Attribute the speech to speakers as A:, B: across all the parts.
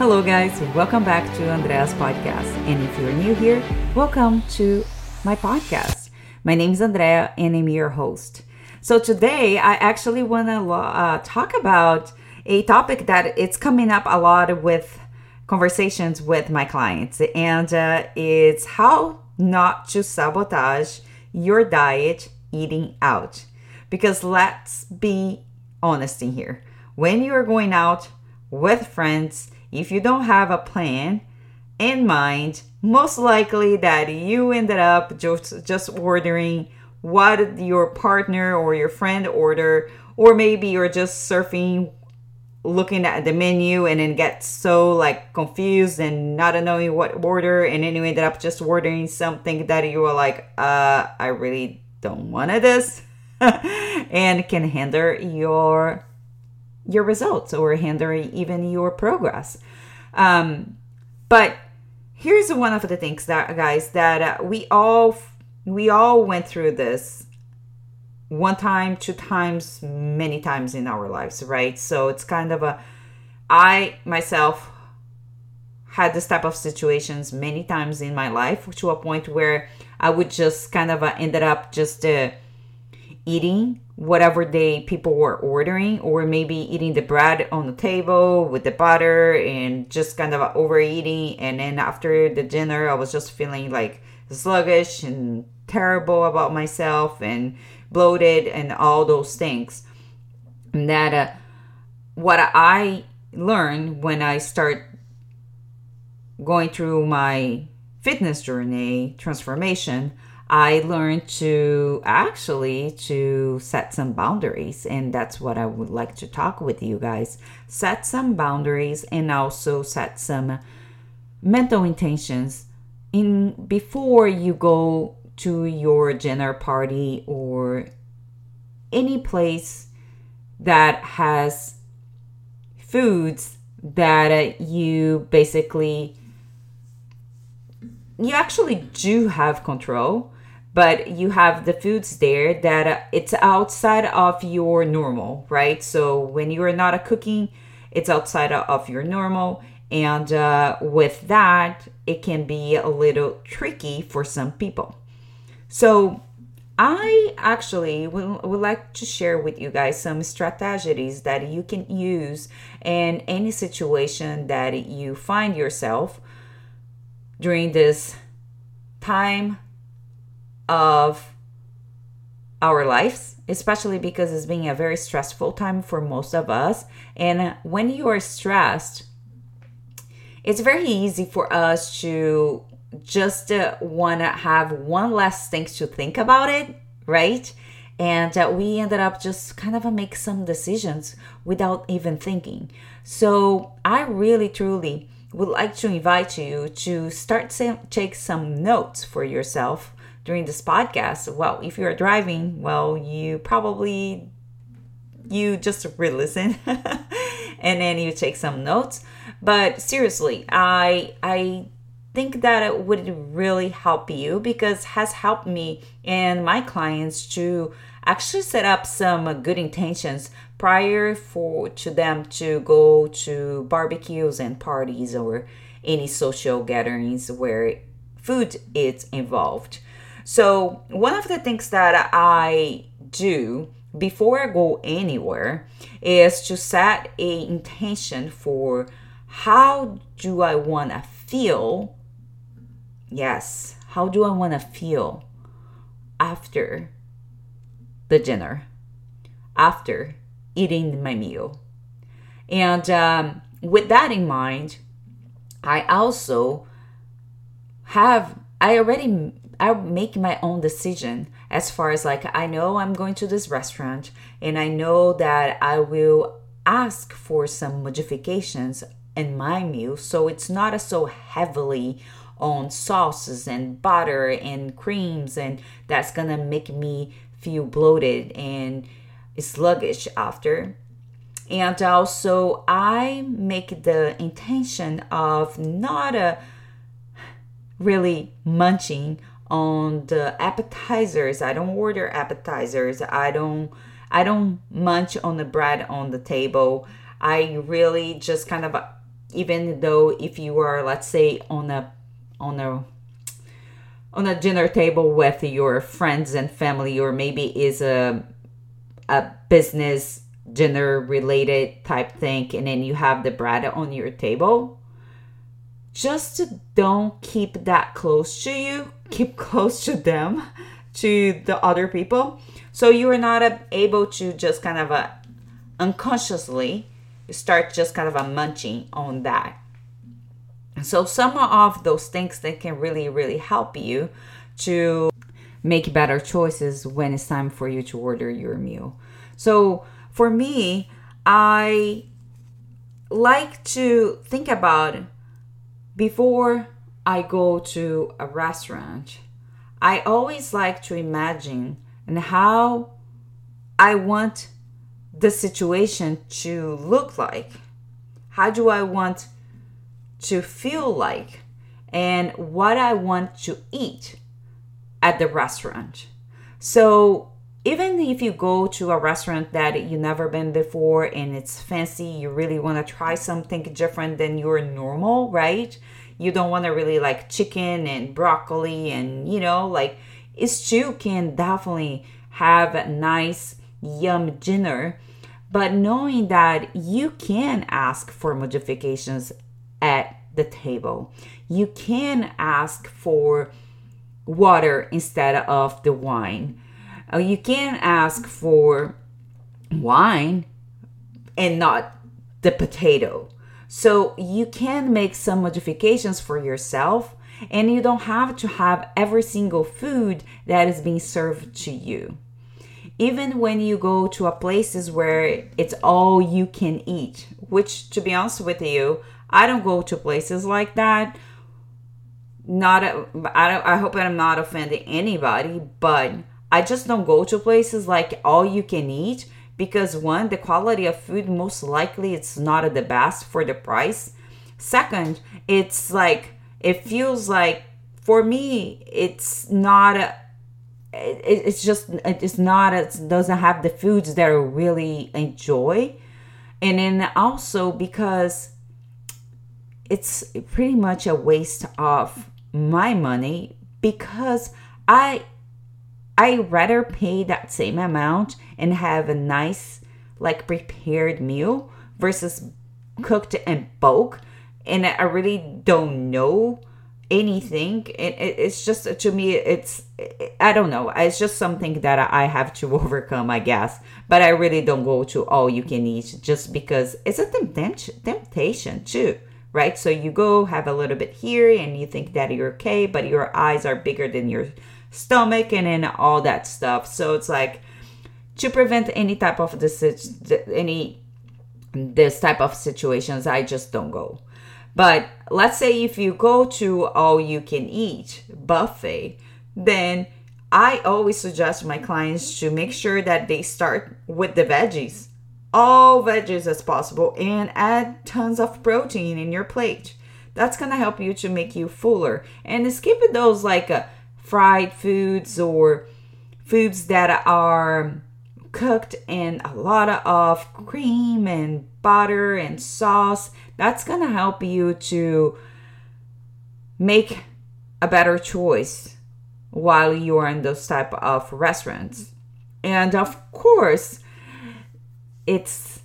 A: Hello, guys. Welcome back to Andrea's podcast. And if you're new here, welcome to my podcast. My name is Andrea, and I'm your host. So today, I actually want to uh, talk about a topic that it's coming up a lot with conversations with my clients, and uh, it's how not to sabotage your diet eating out. Because let's be honest in here. When you are going out with friends, if you don't have a plan in mind, most likely that you ended up just just ordering what your partner or your friend order or maybe you're just surfing looking at the menu and then get so like confused and not knowing what order and then you ended up just ordering something that you were like uh i really don't want this and can hinder your your results or hinder even your progress. Um but here's one of the things that guys that uh, we all we all went through this one time two times many times in our lives right? So it's kind of a i myself had this type of situations many times in my life to a point where i would just kind of uh, ended up just uh, eating whatever they people were ordering or maybe eating the bread on the table with the butter and just kind of overeating. And then after the dinner i was just feeling like sluggish and terrible about myself and bloated and all those things. And that uh, what i learned when i start going through my fitness journey transformation I learned to actually to set some boundaries and that's what I would like to talk with you guys. Set some boundaries and also set some mental intentions in before you go to your dinner party or any place that has foods that you basically you actually do have control but you have the foods there that uh, it's outside of your normal right? So when you are not a cooking it's outside of your normal. And uh, with that it can be a little tricky for some people. So i actually would, would like to share with you guys some strategies that you can use in any situation that you find yourself during this time of our lives, especially because it's being a very stressful time for most of us. And when you are stressed, it's very easy for us to just uh, want to have one less thing to think about it, right? And uh, we ended up just kind of make some decisions without even thinking. So I really, truly would like to invite you to start to take some notes for yourself during this podcast. Well, if you're driving, well, you probably you just re-listen and then you take some notes. But seriously, I I think that it would really help you because has helped me and my clients to actually set up some good intentions prior for to them to go to barbecues and parties or any social gatherings where food is involved so, one of the things that I do before I go anywhere is to set a intention for how do I want to feel? Yes, how do I want to feel after the dinner, after eating my meal? And um, with that in mind, I also have, I already I make my own decision as far as like I know I'm going to this restaurant and I know that I will ask for some modifications in my meal. So it's not so heavily on sauces and butter and creams and that's gonna make me feel bloated and sluggish after. And also i make the intention of not a really munching on the appetizers. I don't order appetizers. I don't I don't munch on the bread on the table. I really just kind of even though if you are let's say on a on a on a dinner table with your friends and family or maybe is a a business dinner related type thing and then you have the bread on your table just don't keep that close to you keep close to them to the other people. So you are not able to just kind of a uh, unconsciously start just kind of a munching on that. So some of those things that can really really help you to make better choices when it's time for you to order your meal. So for me i like to think about before i go to a restaurant i always like to imagine and how i want the situation to look like how do i want to feel like and what I want to eat at the restaurant. So, even if you go to a restaurant that you never been before and it's fancy, you really want to try something different than your normal, right? You don't want to really like chicken and broccoli and you know, like it still can definitely have a nice yum dinner, but knowing that you can ask for modifications at the table. You can ask for water instead of the wine. Uh, you can ask for wine and not the potato. So you can make some modifications for yourself and you don't have to have every single food that is being served to you. Even when you go to a places where it's all you can eat, which to be honest with you, I don't go to places like that. Not, a, I don't. I hope I'm not offending anybody, but I just don't go to places like all you can eat because one, the quality of food most likely it's not the best for the price. Second, it's like it feels like for me it's not a, it, it's just it's not it doesn't have the foods that I really enjoy and then also because it's pretty much a waste of my money because I I rather pay that same amount and have a nice like prepared meal versus cooked in bulk and I really don't know anything it, it, it's just to me it's i don't know it's just something that i have to overcome i guess but i really don't go to all you can eat just because it's a temptation temptation too right? So you go have a little bit here and you think that you're okay, but your eyes are bigger than your stomach and then all that stuff. So it's like to prevent any type of this any this type of situations, I just don't go. But let's say if you go to all you can eat buffet, then I always suggest my clients to make sure that they start with the veggies all veggies as possible and add tons of protein in your plate. That's gonna help you to make you fuller and skip those like uh, fried foods or foods that are cooked in a lot of cream and butter and sauce. That's gonna help you to make a better choice while you're in those type of restaurants. And of course, it's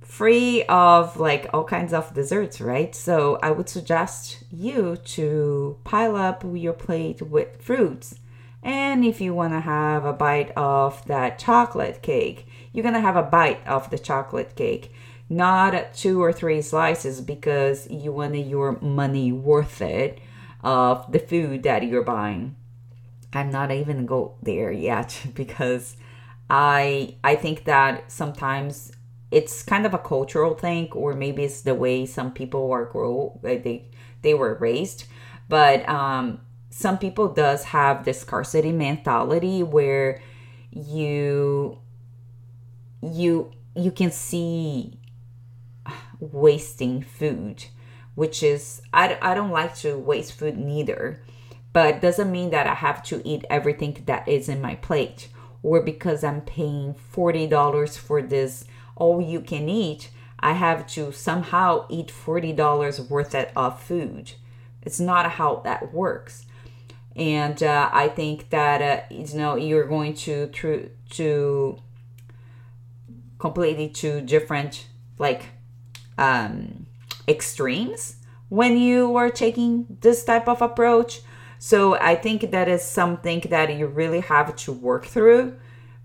A: free of like all kinds of desserts, right? So I would suggest you to pile up your plate with fruits. And if you want to have a bite of that chocolate cake, you're going to have a bite of the chocolate cake, not two or three slices because you want your money worth it of the food that you're buying. I'm not even go there yet because I I think that sometimes it's kind of a cultural thing, or maybe it's the way some people are grow they they were raised. But um, some people does have this scarcity mentality where you you you can see wasting food which is I, I don't like to waste food neither but doesn't mean that i have to eat everything that is in my plate or because I'm paying $40 for this all you can eat, I have to somehow eat $40 worth of food. It's not how that works. And uh, I think that uh, you know you're going to to to completely two different like um, extremes when you are taking this type of approach. So I think that is something that you really have to work through.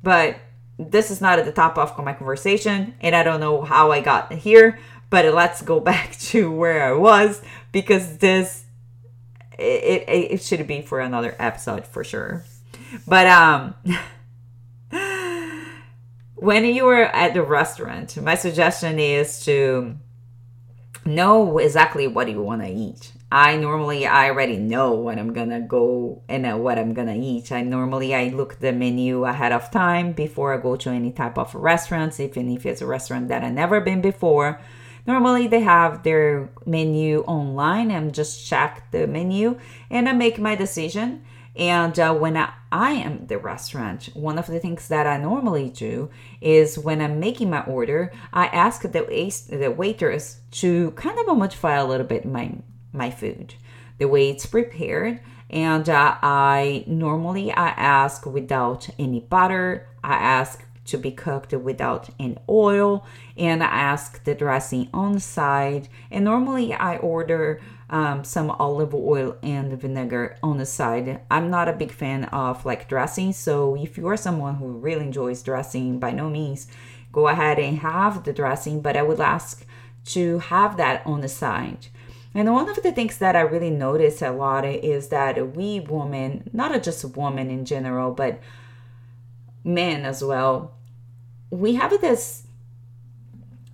A: But this is not at the top of my conversation, and I don't know how I got here. But let's go back to where I was because this it, it, it should be for another episode for sure. But um when you are at the restaurant, my suggestion is to know exactly what you want to eat. I normally I already know what I'm gonna go and uh, what I'm gonna eat. I normally I look the menu ahead of time before I go to any type of restaurants, even if it's a restaurant that I never been before. Normally they have their menu online and just check the menu and I make my decision. And uh, when I, I am the restaurant, one of the things that I normally do is when I'm making my order, I ask the the waiters to kind of modify a little bit my my food, the way it's prepared. And uh, I normally I ask without any butter. I ask to be cooked without any oil and I ask the dressing on the side and normally I order um, some olive oil and vinegar on the side. I'm not a big fan of like dressing, so if you are someone who really enjoys dressing, by no means go ahead and have the dressing, but I would ask to have that on the side. And one of the things that I really notice a lot is that we women, not just women in general, but men as well, we have this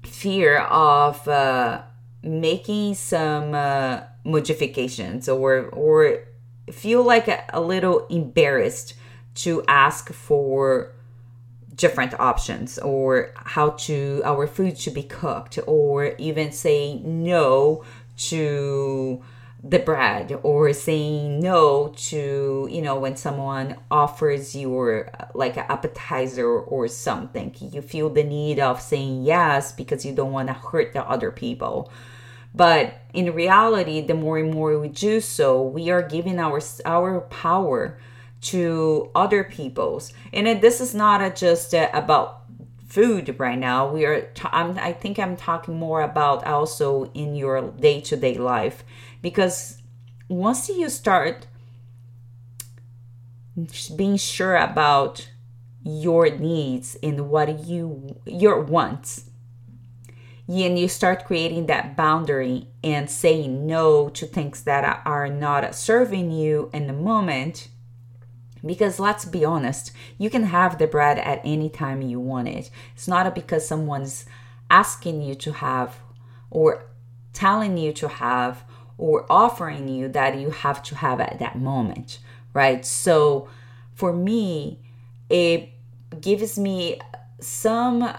A: fear of uh, making some uh, modifications or or feel like a, a little embarrassed to ask for different options or how to our food should be cooked or even say no to the bread or saying no to you know when someone offers you or uh, like an appetizer or something. You feel the need of saying yes because you don't want to hurt the other people. But in reality the more and more we do so we are giving our our power to other people's. And this is not just uh, about food right now. We are t- i think i'm talking more about also in your day-to-day life because once you start being sure about your needs and what you your wants and you start creating that boundary and saying no to things that are not serving you in the moment. Because let's be honest you can have the bread at any time you want it. It's not because someone's asking you to have or telling you to have or offering you that you have to have at that moment, right? So for me, it gives me some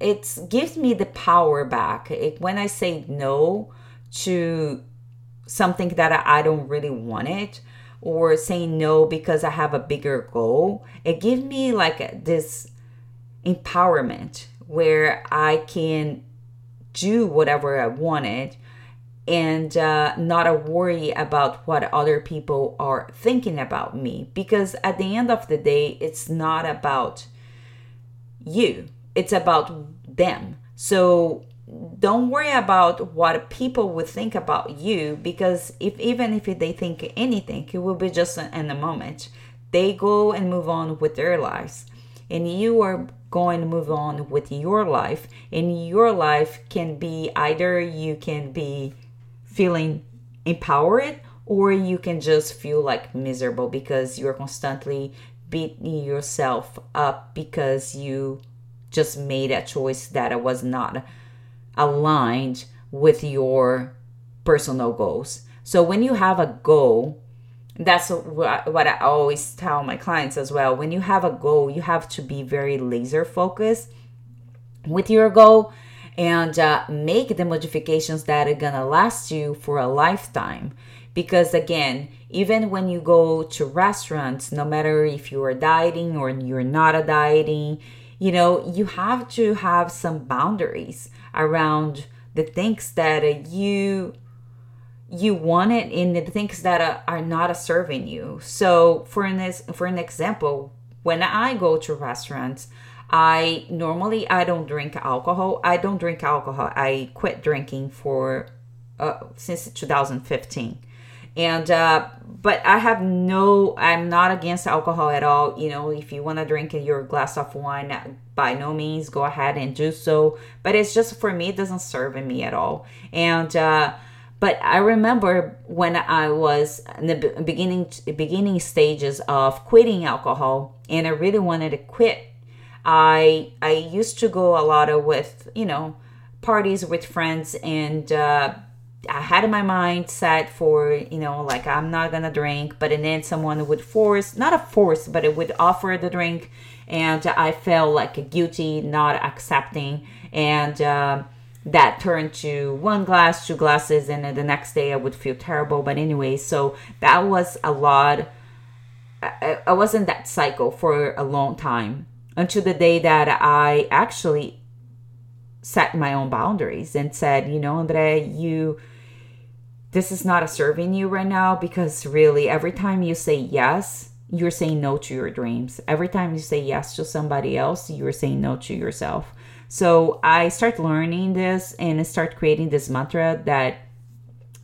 A: it gives me the power back it, when i say no to something that i don't really want it or saying no because i have a bigger goal it gives me like this empowerment where i can do whatever i wanted and uh, not a worry about what other people are thinking about me because at the end of the day it's not about you it's about them. So don't worry about what people would think about you because if even if they think anything it will be just in a moment. They go and move on with their lives and you are going to move on with your life and your life can be either you can be feeling empowered or you can just feel like miserable because you're constantly beating yourself up because you just made a choice that was not aligned with your personal goals. So when you have a goal, that's what I always tell my clients as well. When you have a goal, you have to be very laser focused with your goal and uh, make the modifications that are gonna last you for a lifetime because again even when you go to restaurants no matter if you are dieting or you're not a dieting you know you have to have some boundaries around the things that you you want it in the things that are, are not serving you. So for an for an example, when I go to restaurants, I normally I don't drink alcohol. I don't drink alcohol. I quit drinking for uh, since 2015 and uh, but i have no i'm not against alcohol at all you know if you want to drink your glass of wine by no means go ahead and do so but it's just for me it doesn't serve me at all and uh, but i remember when i was in the beginning beginning stages of quitting alcohol and i really wanted to quit i i used to go a lot of with you know parties with friends and uh, I had my mind set for, you know, like I'm not gonna drink, but and then someone would force, not a force, but it would offer the drink, and I felt like guilty, not accepting, and uh, that turned to one glass, two glasses, and the next day I would feel terrible. But anyway, so that was a lot. I, I was in that cycle for a long time until the day that I actually set my own boundaries and said, you know, Andre, you this is not serving you right now because really every time you say yes, you're saying no to your dreams. Every time you say yes to somebody else, you're saying no to yourself. So I start learning this and I start creating this mantra that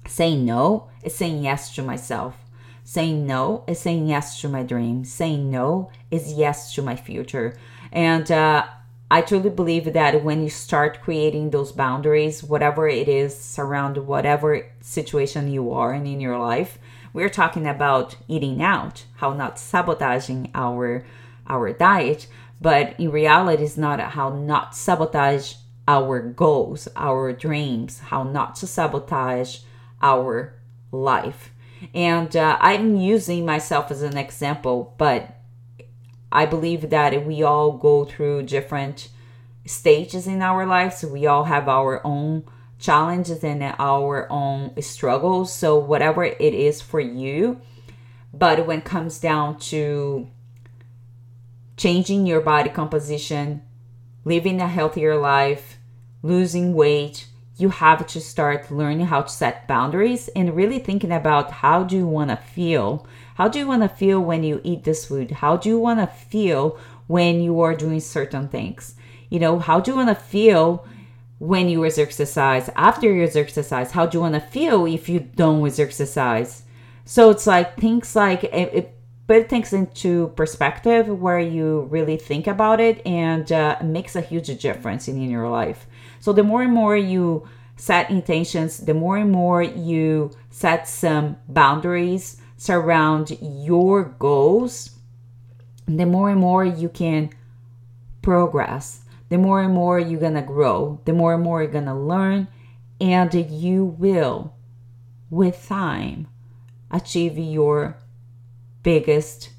A: saying no is saying yes to myself. Saying no is saying yes to my dreams. Saying no is yes to my future. And uh, I truly believe that when you start creating those boundaries, whatever it is around whatever situation you are in in your life, we're talking about eating out, how not sabotaging our our diet, but in reality it's not how not sabotage our goals, our dreams, how not to sabotage our life. And uh, I'm using myself as an example, but I believe that we all go through different stages in our lives. We all have our own challenges and our own struggles. So, whatever it is for you, but when it comes down to changing your body composition, living a healthier life, losing weight, you have to start learning how to set boundaries and really thinking about how do you want to feel how do you want to feel when you eat this food? How do you want to feel when you are doing certain things? You know, how do you want to feel when you exercise? After you exercise, how do you want to feel if you don't exercise? So it's like things like it, it put things into perspective where you really think about it and uh, makes a huge difference in, in your life. So the more and more you set intentions, the more and more you set some boundaries surround your goals, the more and more you can progress, the more and more you're gonna grow, the more and more you're gonna learn, and you will, with time, achieve your biggest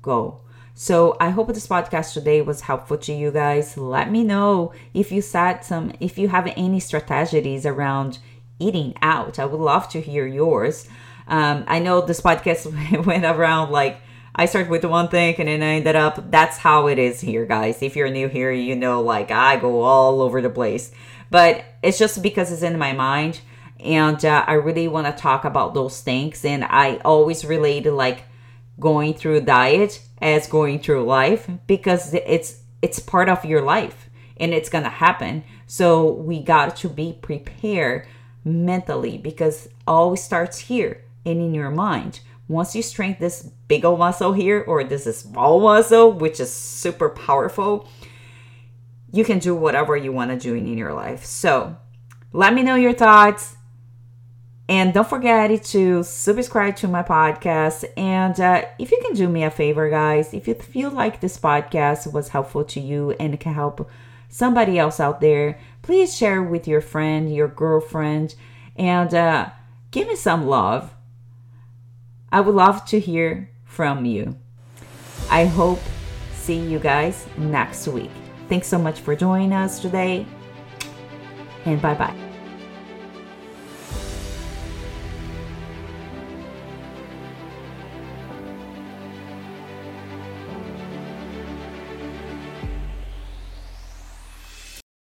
A: goal. So I hope this podcast today was helpful to you guys. Let me know if you set some if you have any strategies around eating out. I would love to hear yours. Um, I know this podcast went around like I started with one thing and then I ended up. That's how it is here, guys. If you're new here, you know, like I go all over the place. But it's just because it's in my mind, and uh, I really want to talk about those things. And I always relate like going through diet as going through life because it's it's part of your life and it's gonna happen. So we got to be prepared mentally because all starts here and in your mind. Once you strengthen this big old muscle here or this small muscle, which is super powerful, you can do whatever you want to do in your life. So let me know your thoughts. And don't forget to subscribe to my podcast. And uh, if you can do me a favor, guys, if you feel like this podcast was helpful to you and can help somebody else out there, please share with your friend, your girlfriend, and uh, give me some love. I would love to hear from you. I hope see you guys next week. Thanks so much for joining us today and bye bye.